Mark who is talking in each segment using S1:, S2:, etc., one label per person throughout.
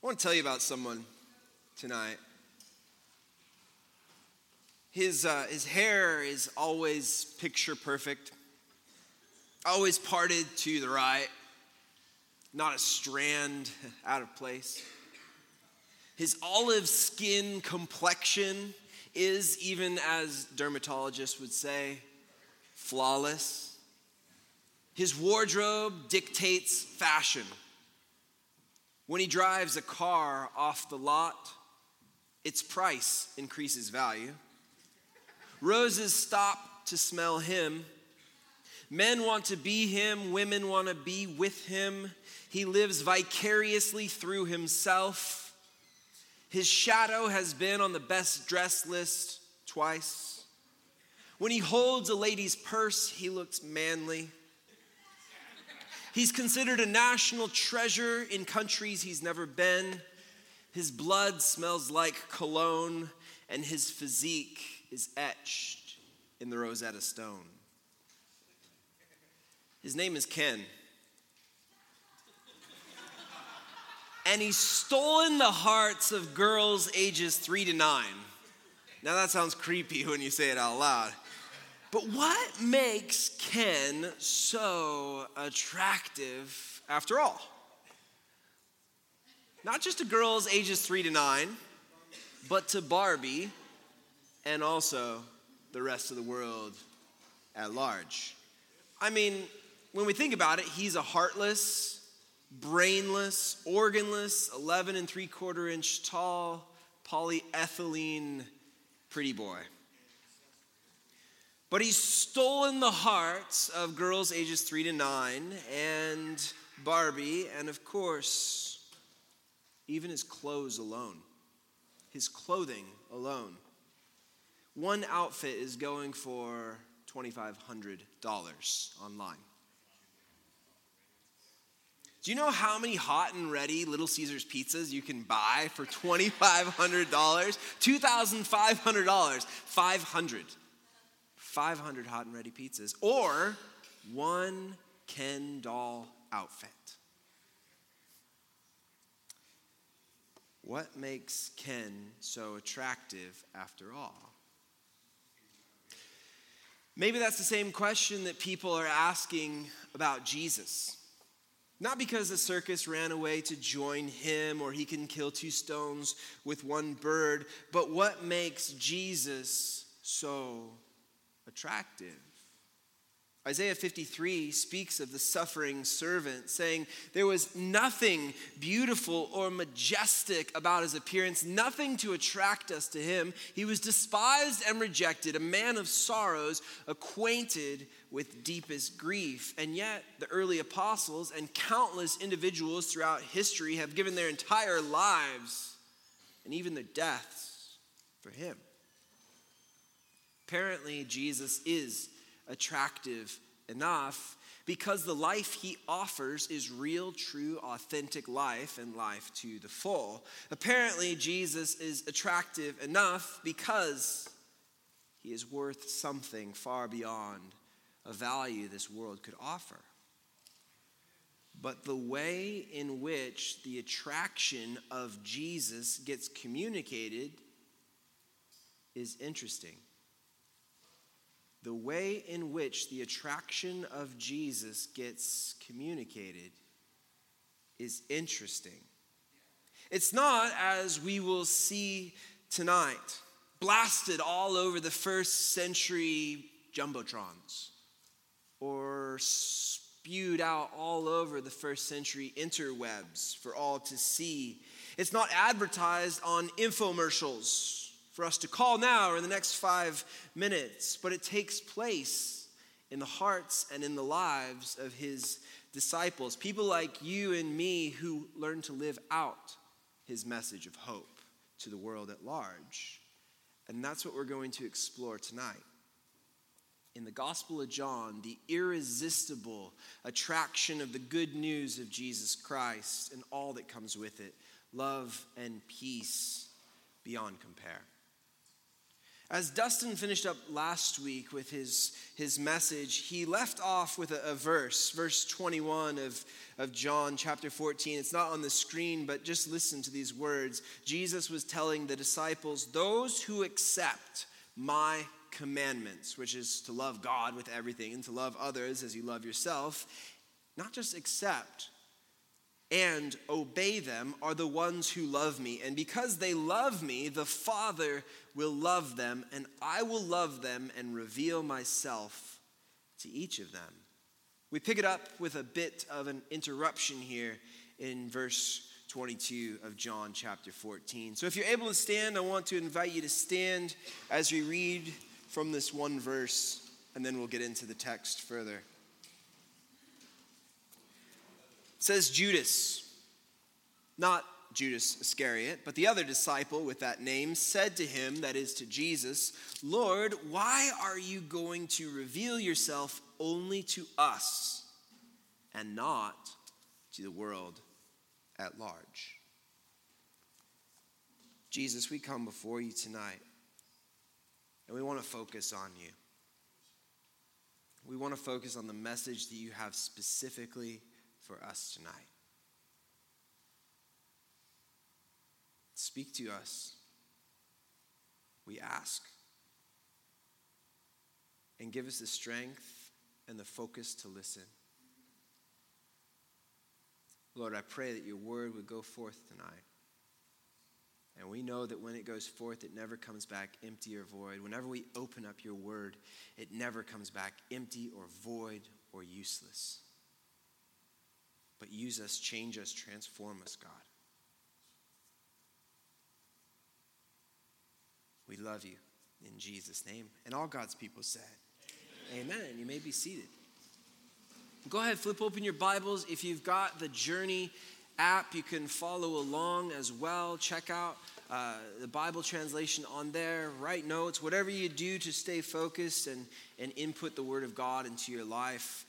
S1: I want to tell you about someone tonight. His, uh, his hair is always picture perfect, always parted to the right, not a strand out of place. His olive skin complexion is, even as dermatologists would say, flawless. His wardrobe dictates fashion. When he drives a car off the lot, its price increases value. Roses stop to smell him. Men want to be him, women want to be with him. He lives vicariously through himself. His shadow has been on the best dress list twice. When he holds a lady's purse, he looks manly. He's considered a national treasure in countries he's never been. His blood smells like cologne, and his physique is etched in the Rosetta Stone. His name is Ken. And he's stolen the hearts of girls ages three to nine. Now that sounds creepy when you say it out loud. But what makes Ken so attractive after all? Not just to girls ages three to nine, but to Barbie and also the rest of the world at large. I mean, when we think about it, he's a heartless, brainless, organless, 11 and three quarter inch tall, polyethylene pretty boy. But he's stolen the hearts of girls ages three to nine and Barbie, and of course, even his clothes alone. His clothing alone. One outfit is going for $2,500 online. Do you know how many hot and ready Little Caesars pizzas you can buy for $2,500? $2,500. 500 500 hot and ready pizzas, or one Ken doll outfit. What makes Ken so attractive after all? Maybe that's the same question that people are asking about Jesus. Not because the circus ran away to join him or he can kill two stones with one bird, but what makes Jesus so attractive. Isaiah 53 speaks of the suffering servant, saying, There was nothing beautiful or majestic about his appearance, nothing to attract us to him. He was despised and rejected, a man of sorrows, acquainted with deepest grief. And yet, the early apostles and countless individuals throughout history have given their entire lives and even their deaths for him. Apparently, Jesus is attractive enough because the life he offers is real, true, authentic life and life to the full. Apparently, Jesus is attractive enough because he is worth something far beyond a value this world could offer. But the way in which the attraction of Jesus gets communicated is interesting the way in which the attraction of Jesus gets communicated is interesting. It's not, as we will see tonight, blasted all over the first century jumbotrons or spewed out all over the first century interwebs for all to see. It's not advertised on infomercials for us to call now or in the next five minutes, but it takes place in the hearts and in the lives of his disciples, people like you and me who learn to live out his message of hope to the world at large. And that's what we're going to explore tonight. In the Gospel of John, the irresistible attraction of the good news of Jesus Christ and all that comes with it love and peace beyond compare. As Dustin finished up last week with his, his message, he left off with a, a, verse, verse 21 of, of John chapter 14. It's not on the screen, but just listen to these words. Jesus was telling the disciples, Those who accept my commandments, which is to love God with everything and to love others as you love yourself, not just accept, and obey them are the ones who love me. And because they love me, the Father will love them, and I will love them and reveal myself to each of them. We pick it up with a bit of an interruption here in verse 22 of John chapter 14. So if you're able to stand, I want to invite you to stand as we read from this one verse, and then we'll get into the text further. Says Judas, not Judas Iscariot, but the other disciple with that name, said to him, that is to Jesus, Lord, why are you going to reveal yourself only to us and not to the world at large? Jesus, we come before you tonight and we want to focus on you. We want to focus on the message that you have specifically for us tonight. Speak to us, we ask. And give us the strength and the focus to listen. Lord, I pray that your word would go forth tonight. And we know that when it goes forth, it never comes back empty or void. Whenever we open up your word, it never comes back empty or void or useless. But use us, change us, transform us, God. We love you in Jesus' name. And all God's people said, Amen. Amen. You may be seated. Go ahead, flip open your Bibles. If you've got the Journey app, you can follow along as well. Check out uh, the Bible translation on there, write notes, whatever you do to stay focused and, and input the Word of God into your life.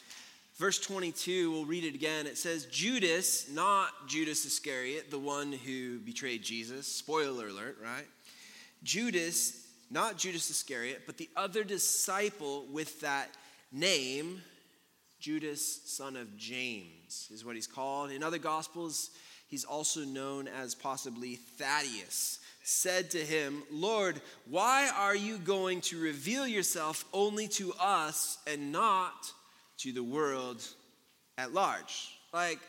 S1: Verse 22, we'll read it again. It says, Judas, not Judas Iscariot, the one who betrayed Jesus. Spoiler alert, right? Judas, not Judas Iscariot, but the other disciple with that name, Judas, son of James, is what he's called. In other gospels, he's also known as possibly Thaddeus, said to him, Lord, why are you going to reveal yourself only to us and not to the world at large. Like,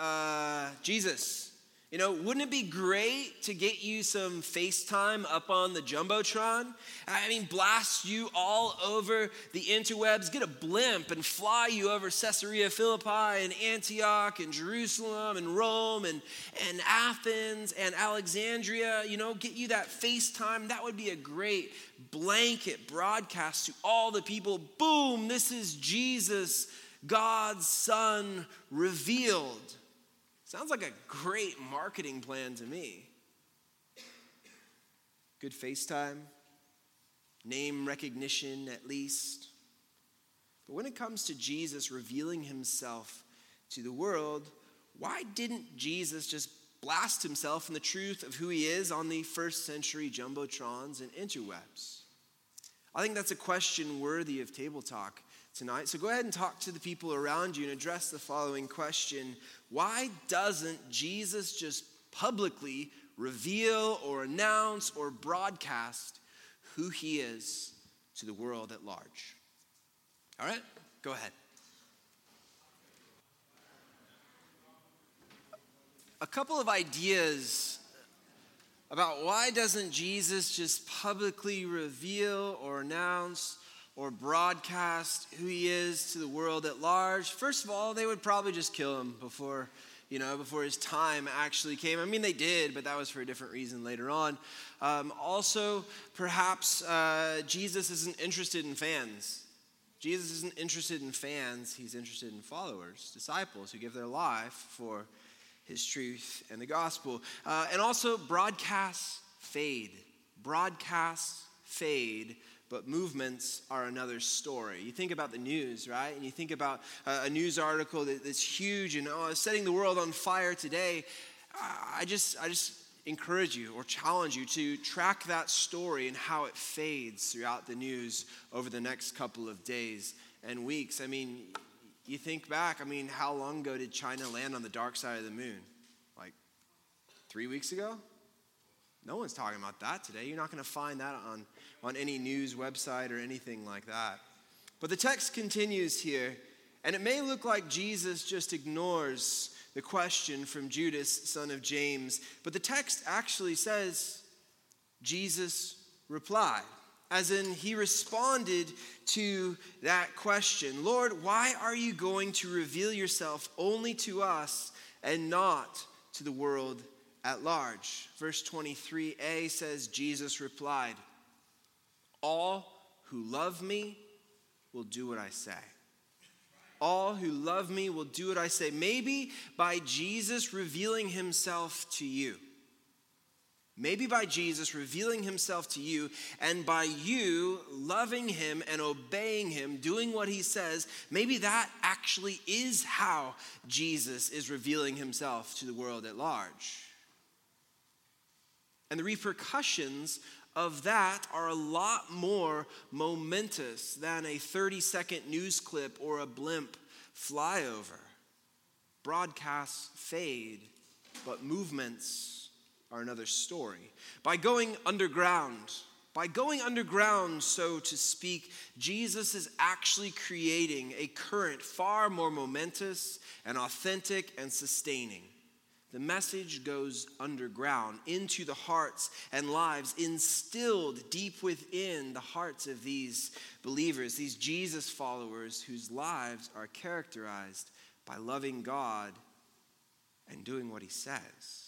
S1: uh, Jesus, you know, wouldn't it be great to get you some FaceTime up on the Jumbotron? I mean, blast you all over the interwebs, get a blimp and fly you over Caesarea Philippi and Antioch and Jerusalem and Rome and, and Athens and Alexandria, you know, get you that FaceTime. That would be a great blanket broadcast to all the people. Boom, this is Jesus, God's Son, revealed. Sounds like a great marketing plan to me. Good FaceTime, name recognition at least. But when it comes to Jesus revealing himself to the world, why didn't Jesus just blast himself in the truth of who he is on the first century jumbotrons and interwebs? I think that's a question worthy of table talk tonight. So go ahead and talk to the people around you and address the following question Why doesn't Jesus just publicly reveal or announce or broadcast who he is to the world at large? All right, go ahead. A couple of ideas about why doesn't Jesus just publicly reveal or announce or broadcast who he is to the world at large. First of all, they would probably just kill him before, you know, before his time actually came. I mean, they did, but that was for a different reason later on. Um, also, perhaps uh, Jesus isn't interested in fans. Jesus isn't interested in fans, he's interested in followers, disciples who give their life for his truth and the gospel. Uh, and also, broadcasts fade. Broadcasts fade but movements are another story. You think about the news, right? And you think about a news article that's huge and oh, setting the world on fire today. I just, I just, encourage you or challenge you to track that story and how it fades throughout the news over the next couple of days and weeks. I mean, you think back, I mean, how long ago did China land on the dark side of the moon? Like three weeks ago? No one's talking about that today. You're not going to find that on, on any news website or anything like that. But the text continues here, and it may look like Jesus just ignores the question from Judas, son of James. But the text actually says Jesus replied, as in he responded to that question Lord, why are you going to reveal yourself only to us and not to the world at large? Verse 23a says, Jesus replied, All who love me will do what I say. All who love me will do what I say. Maybe by Jesus revealing himself to you. Maybe by Jesus revealing himself to you, and by you loving him and obeying him, doing what he says, maybe that actually is how Jesus is revealing himself to the world at large. And the repercussions of that are a lot more momentous than a 30 second news clip or a blimp flyover. Broadcasts fade, but movements are another story. By going underground, by going underground, so to speak, Jesus is actually creating a current far more momentous and authentic and sustaining. The message goes underground into the hearts and lives, instilled deep within the hearts of these believers, these Jesus followers whose lives are characterized by loving God and doing what He says.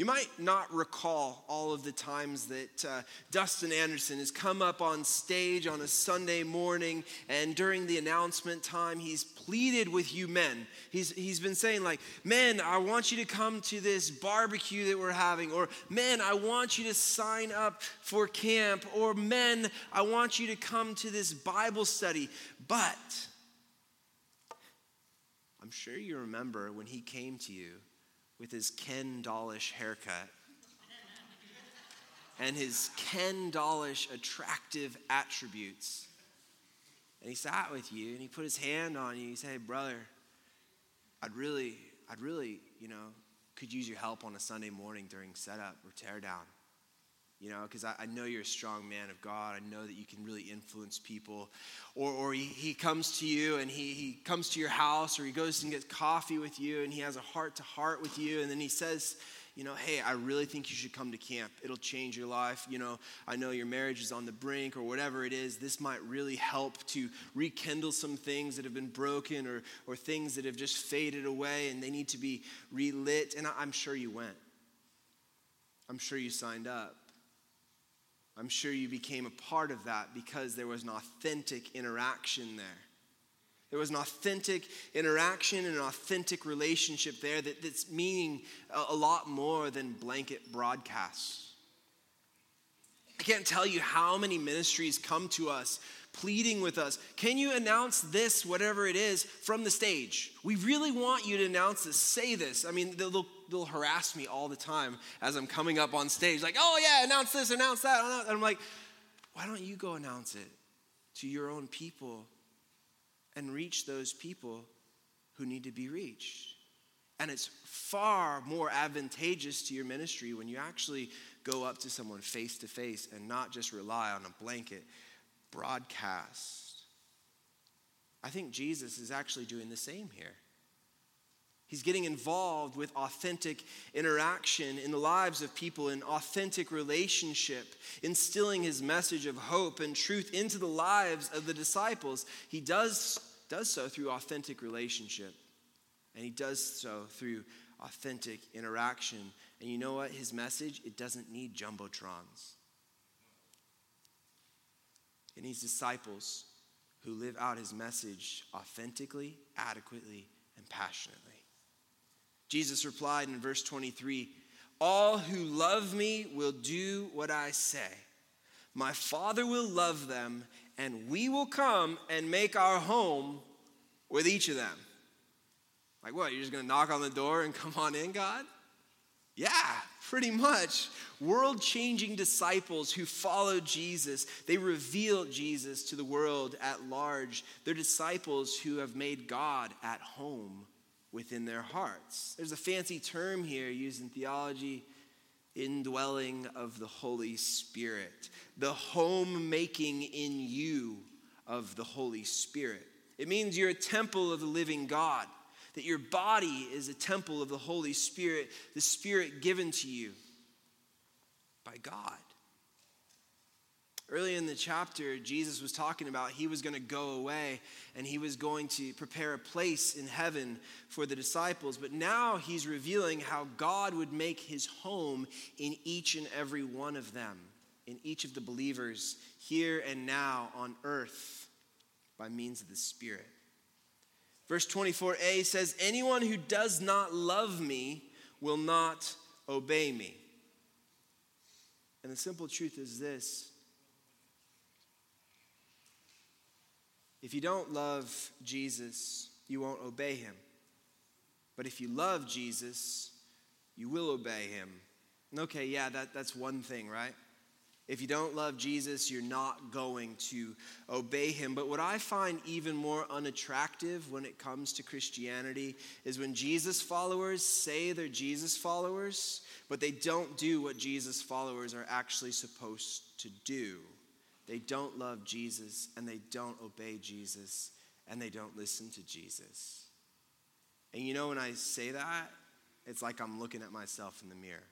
S1: You might not recall all of the times that uh, Dustin Anderson has come up on stage on a Sunday morning and during the announcement time, he's pleaded with you men. He's, he's been saying, like, men, I want you to come to this barbecue that we're having, or men, I want you to sign up for camp, or men, I want you to come to this Bible study. But I'm sure you remember when he came to you with his Ken Dollish haircut and his Ken Dollish attractive attributes. And he sat with you and he put his hand on you. He said, hey, brother, I'd really, I'd really, you know, could use your help on a Sunday morning during setup or teardown. You know, because I, I, know you're a strong man of God. I know that you can really influence people. Or, or he, he comes to you and he, he comes to your house or he goes and gets coffee with you and he has a heart to heart with you. And then he says, you know, hey, I really think you should come to camp. It'll change your life. You know, I know your marriage is on the brink or whatever it is. This might really help to rekindle some things that have been broken or, or things that have just faded away and they need to be relit. And I'm sure you went. I'm sure you signed up. I'm sure you became a part of that because there was an authentic interaction there. There was an authentic interaction and an authentic relationship there that, that's meaning a, a lot more than blanket broadcasts. I can't tell you how many ministries come to us pleading with us. Can you announce this, whatever it is, from the stage? We really want you to announce this. Say this. I mean, they'll, they'll harass me all the time as I'm coming up on stage, like, oh, yeah, announce this, announce that. And I'm like, why don't you go announce it to your own people and reach those people who need to be reached? And it's far more advantageous to your ministry when you actually go up to someone face to face and not just rely on a blanket broadcast. I think Jesus is actually doing the same here. He's getting involved with authentic interaction in the lives of people, in authentic relationship, instilling his message of hope and truth into the lives of the disciples. He does, does so through authentic relationship, and he does so through authentic interaction. And you know what? His message, it doesn't need jumbotrons. It needs disciples who live out his message authentically, adequately, and passionately. Jesus replied in verse 23 All who love me will do what I say. My Father will love them, and we will come and make our home with each of them. Like what? You're just going to knock on the door and come on in, God? Yeah, pretty much. World changing disciples who follow Jesus. They reveal Jesus to the world at large. They're disciples who have made God at home within their hearts. There's a fancy term here used in theology indwelling of the Holy Spirit, the home making in you of the Holy Spirit. It means you're a temple of the living God, that your body is a temple of the Holy Spirit, the Spirit given to you by God. Early in the chapter, Jesus was talking about he was going to go away and he was going to prepare a place in heaven for the disciples. But now he's revealing how God would make his home in each and every one of them, in each of the believers here and now on earth by means of the Spirit. Verse 24a says, Anyone who does not love me will not obey me. And the simple truth is this if you don't love Jesus, you won't obey him. But if you love Jesus, you will obey him. okay, yeah, that, that's one thing, right? If you don't love Jesus, you're not going to obey him. But what I find even more unattractive when it comes to Christianity is when Jesus followers say they're Jesus followers, but they don't do what Jesus followers are actually supposed to do. They don't love Jesus and they don't obey Jesus and they don't listen to Jesus. And you know, when I say that, it's like I'm looking at myself in the mirror.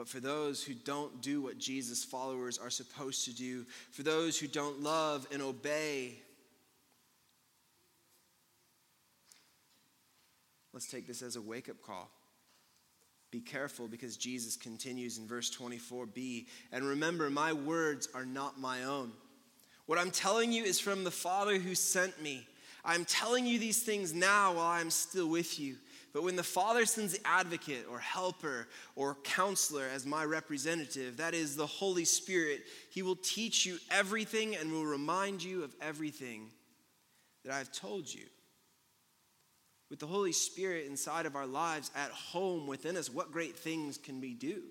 S1: But for those who don't do what Jesus' followers are supposed to do, for those who don't love and obey, let's take this as a wake up call. Be careful because Jesus continues in verse 24b. And remember, my words are not my own. What I'm telling you is from the Father who sent me. I'm telling you these things now while I'm still with you. But when the Father sends the advocate or helper or counselor as my representative, that is the Holy Spirit, he will teach you everything and will remind you of everything that I've told you. With the Holy Spirit inside of our lives at home within us, what great things can we do?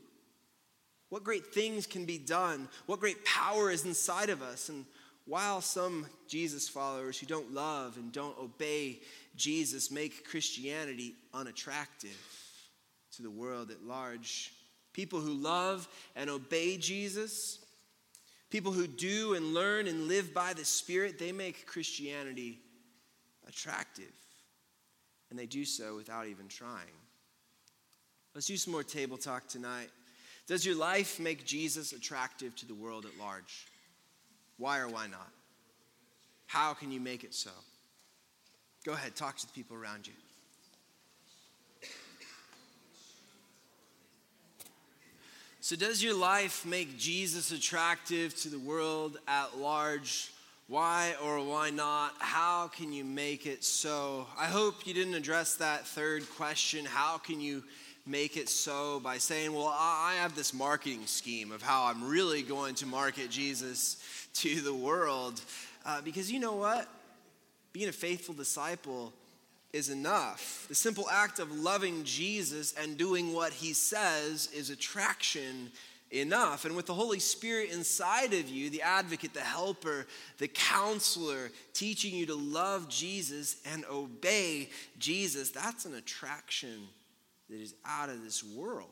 S1: What great things can be done? What great power is inside of us? And while some Jesus followers who don't love and don't obey Jesus make Christianity unattractive to the world at large. People who love and obey Jesus, people who do and learn and live by the Spirit, they make Christianity attractive. And they do so without even trying. Let's do some more table talk tonight. Does your life make Jesus attractive to the world at large? Why or why not? How can you make it so? Go ahead, talk to the people around you. So, does your life make Jesus attractive to the world at large? Why or why not? How can you make it so? I hope you didn't address that third question. How can you make it so by saying, Well, I have this marketing scheme of how I'm really going to market Jesus to the world? Uh, because you know what? Being a faithful disciple is enough. The simple act of loving Jesus and doing what he says is attraction enough. And with the Holy Spirit inside of you, the advocate, the helper, the counselor, teaching you to love Jesus and obey Jesus, that's an attraction that is out of this world.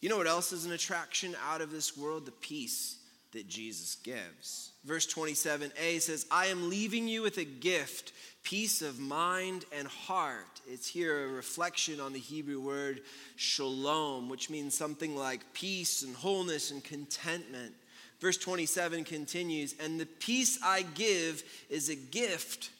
S1: You know what else is an attraction out of this world? The peace that Jesus gives. Verse 27a says, I am leaving you with a gift, peace of mind and heart. It's here a reflection on the Hebrew word shalom, which means something like peace and wholeness and contentment. Verse 27 continues, and the peace I give is a gift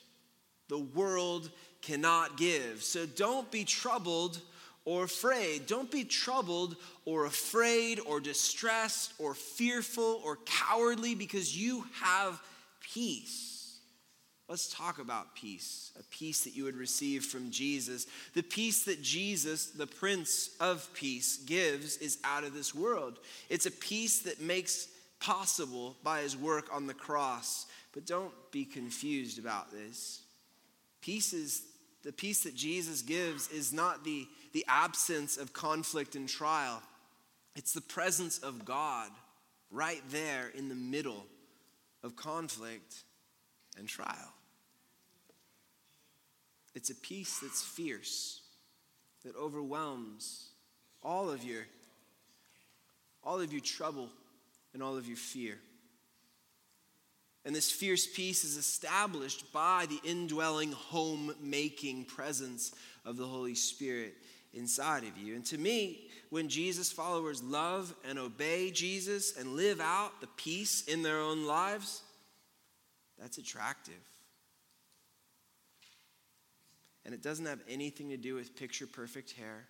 S1: the world cannot give. So don't be troubled or afraid. Don't be troubled or afraid or distressed or fearful or cowardly because you have peace. Let's talk about peace, a peace that you would receive from Jesus. The peace that Jesus, the Prince of Peace, gives is out of this world. It's a peace that makes possible by his work on the cross. But don't be confused about this. Peace is the peace that Jesus gives is not the, the absence of conflict and trial, it's the presence of God right there in the middle of conflict and trial. It's a peace that's fierce, that overwhelms all of your all of your trouble and all of your fear. And this fierce peace is established by the indwelling, home making presence of the Holy Spirit inside of you. And to me, when Jesus followers love and obey Jesus and live out the peace in their own lives, that's attractive. And it doesn't have anything to do with picture perfect hair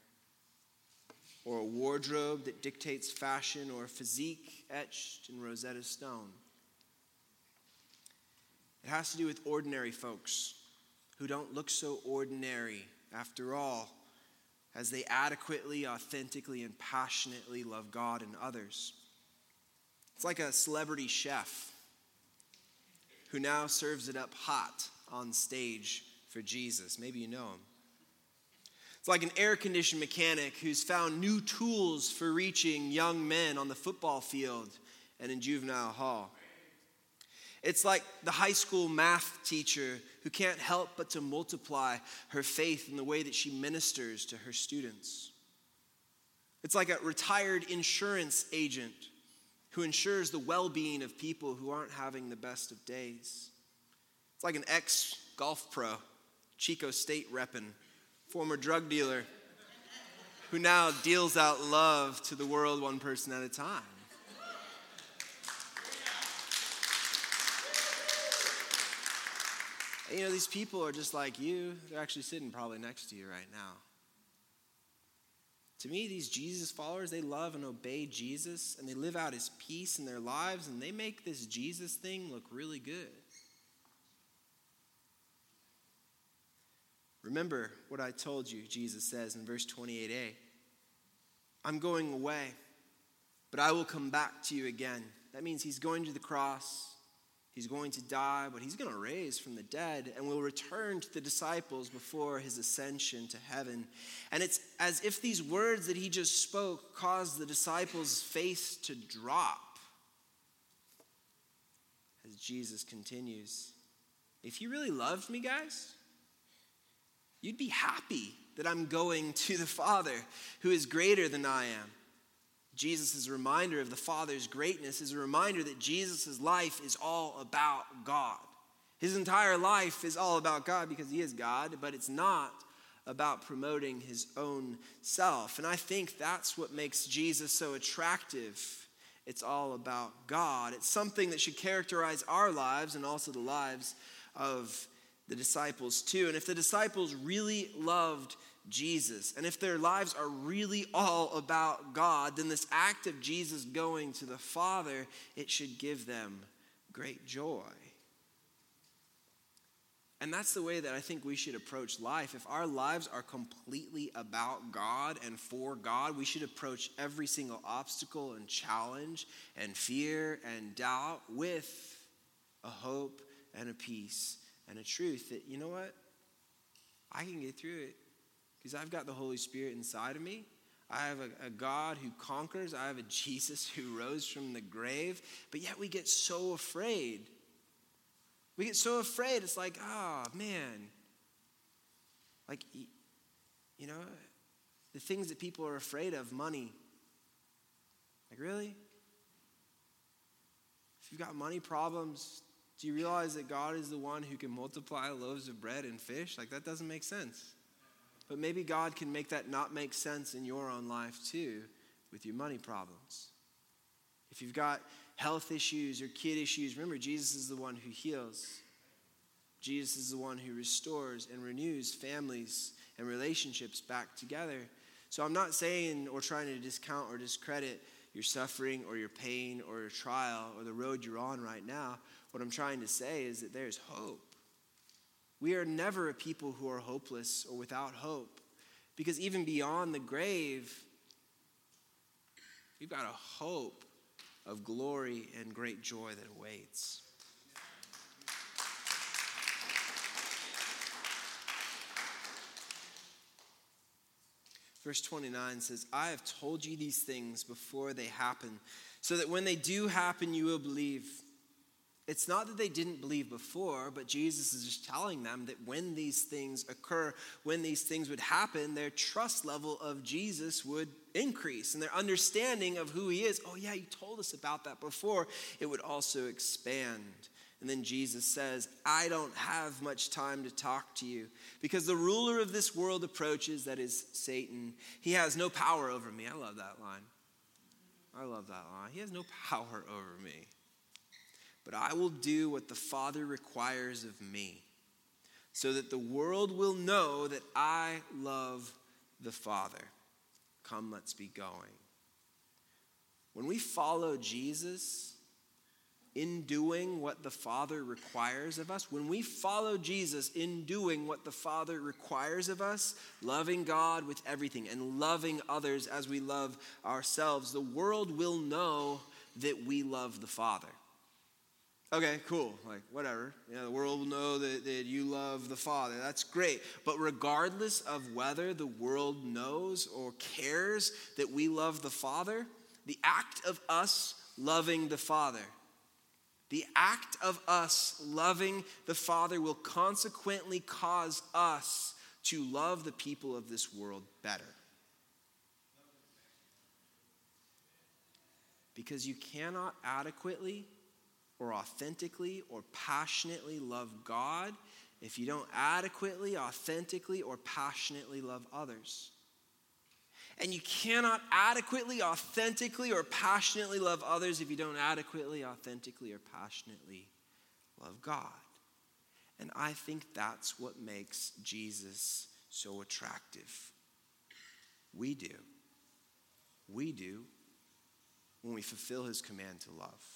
S1: or a wardrobe that dictates fashion or a physique etched in Rosetta Stone. It has to do with ordinary folks who don't look so ordinary after all, as they adequately, authentically, and passionately love God and others. It's like a celebrity chef who now serves it up hot on stage for Jesus. Maybe you know him. It's like an air conditioned mechanic who's found new tools for reaching young men on the football field and in juvenile hall. It's like the high school math teacher who can't help but to multiply her faith in the way that she ministers to her students. It's like a retired insurance agent who ensures the well being of people who aren't having the best of days. It's like an ex golf pro, Chico State reppin', former drug dealer who now deals out love to the world one person at a time. You know, these people are just like you. They're actually sitting probably next to you right now. To me, these Jesus followers, they love and obey Jesus and they live out his peace in their lives and they make this Jesus thing look really good. Remember what I told you, Jesus says in verse 28a I'm going away, but I will come back to you again. That means he's going to the cross. He's going to die, but he's going to raise from the dead and will return to the disciples before his ascension to heaven. And it's as if these words that he just spoke caused the disciples' faith to drop. As Jesus continues, if you really loved me, guys, you'd be happy that I'm going to the Father who is greater than I am. Jesus' is a reminder of the Father's greatness is a reminder that Jesus' life is all about God. His entire life is all about God because he is God, but it's not about promoting his own self. And I think that's what makes Jesus so attractive. It's all about God. It's something that should characterize our lives and also the lives of the disciples too. And if the disciples really loved Jesus. And if their lives are really all about God, then this act of Jesus going to the Father, it should give them great joy. And that's the way that I think we should approach life. If our lives are completely about God and for God, we should approach every single obstacle and challenge and fear and doubt with a hope and a peace and a truth that, you know what? I can get through it because I've got the Holy Spirit inside of me. I have a, a, God who conquers. I have a Jesus who rose from the grave. But yet we get so afraid. We get so afraid. It's like, oh, man. Like, you know, the things that people are afraid of money. Like, really? If you've got money problems, do you realize that God is the one who can multiply loaves of bread and fish? Like, that doesn't make sense. But maybe God can make that not make sense in your own life too with your money problems. If you've got health issues or kid issues, remember Jesus is the one who heals. Jesus is the one who restores and renews families and relationships back together. So I'm not saying or trying to discount or discredit your suffering or your pain or your trial or the road you're on right now. What I'm trying to say is that there's hope. We are never a people who are hopeless or without hope. Because even beyond the grave, we've got a hope of glory and great joy that awaits. Verse 29 says, I have told you these things before they happen, so that when they do happen, you will believe. It's not that they didn't believe before, but Jesus is just telling them that when these things occur, when these things would happen, their trust level of Jesus would increase and their understanding of who he is. Oh, yeah, you told us about that before. It would also expand. And then Jesus says, I don't have much time to talk to you because the ruler of this world approaches, that is Satan. He has no power over me. I love that line. I love that line. He has no power over me. But I will do what the Father requires of me so that the world will know that I love the Father. Come, let's be going. When we follow Jesus, in doing what the Father requires of us, when we follow Jesus in doing what the Father requires of us, loving God with everything and loving others as we love ourselves, the world will know that we love the Father. Okay, cool. Like, whatever. Yeah, the world will know that, that you love the Father. That's great. But regardless of whether the world knows or cares that we love the Father, the act of us loving the Father the act of us loving the Father will consequently cause us to love the people of this world better. Because you cannot adequately or authentically or passionately love God if you don't adequately, authentically, or passionately love others. And you cannot adequately, authentically, or passionately love others if you don't adequately, authentically, or passionately love God. And I think that's what makes Jesus so attractive. We do. We do when we fulfill his command to love.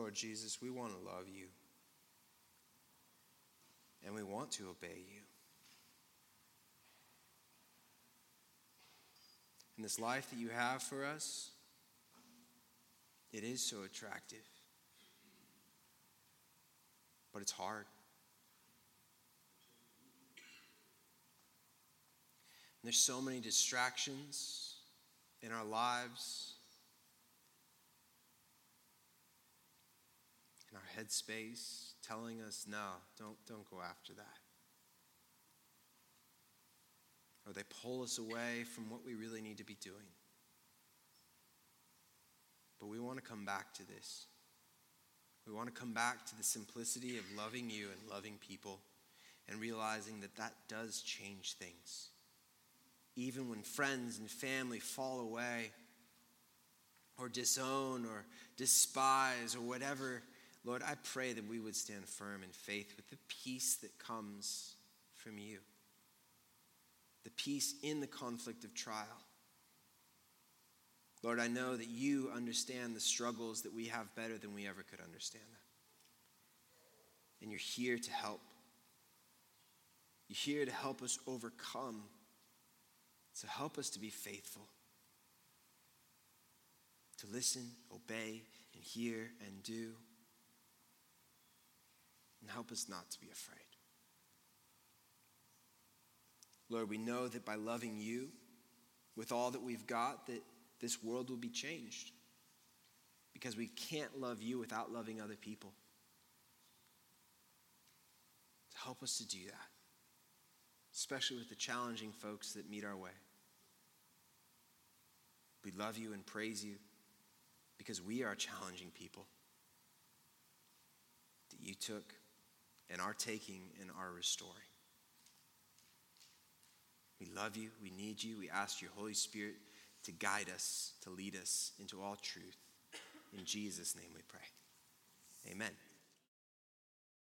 S1: Lord Jesus, we want to love you. And we want to obey you. And this life that you have for us, it is so attractive. But it's hard. And there's so many distractions in our lives in our headspace telling us, no, don't, don't go after that. Or they pull us away from what we really need to be doing. But we want to come back to this. We want to come back to the simplicity of loving you and loving people and realizing that that does change things. Even when friends and family fall away or disown or despise or whatever Lord, I pray that we would stand firm in faith with the peace that comes from you, the peace in the conflict of trial. Lord, I know that you understand the struggles that we have better than we ever could understand them. And you're here to help. You're here to help us overcome, to help us to be faithful, to listen, obey, and hear and do and help us not to be afraid. Lord, we know that by loving you with all that we've got, that this world will be changed. Because we can't love you without loving other people. To help us to do that, especially with the challenging folks that meet our way. We love you and praise you because we are challenging people that you took and our taking and our restoring. We love you. We need you. We ask your Holy Spirit to guide us, to lead us into all truth. In Jesus' name we pray. Amen.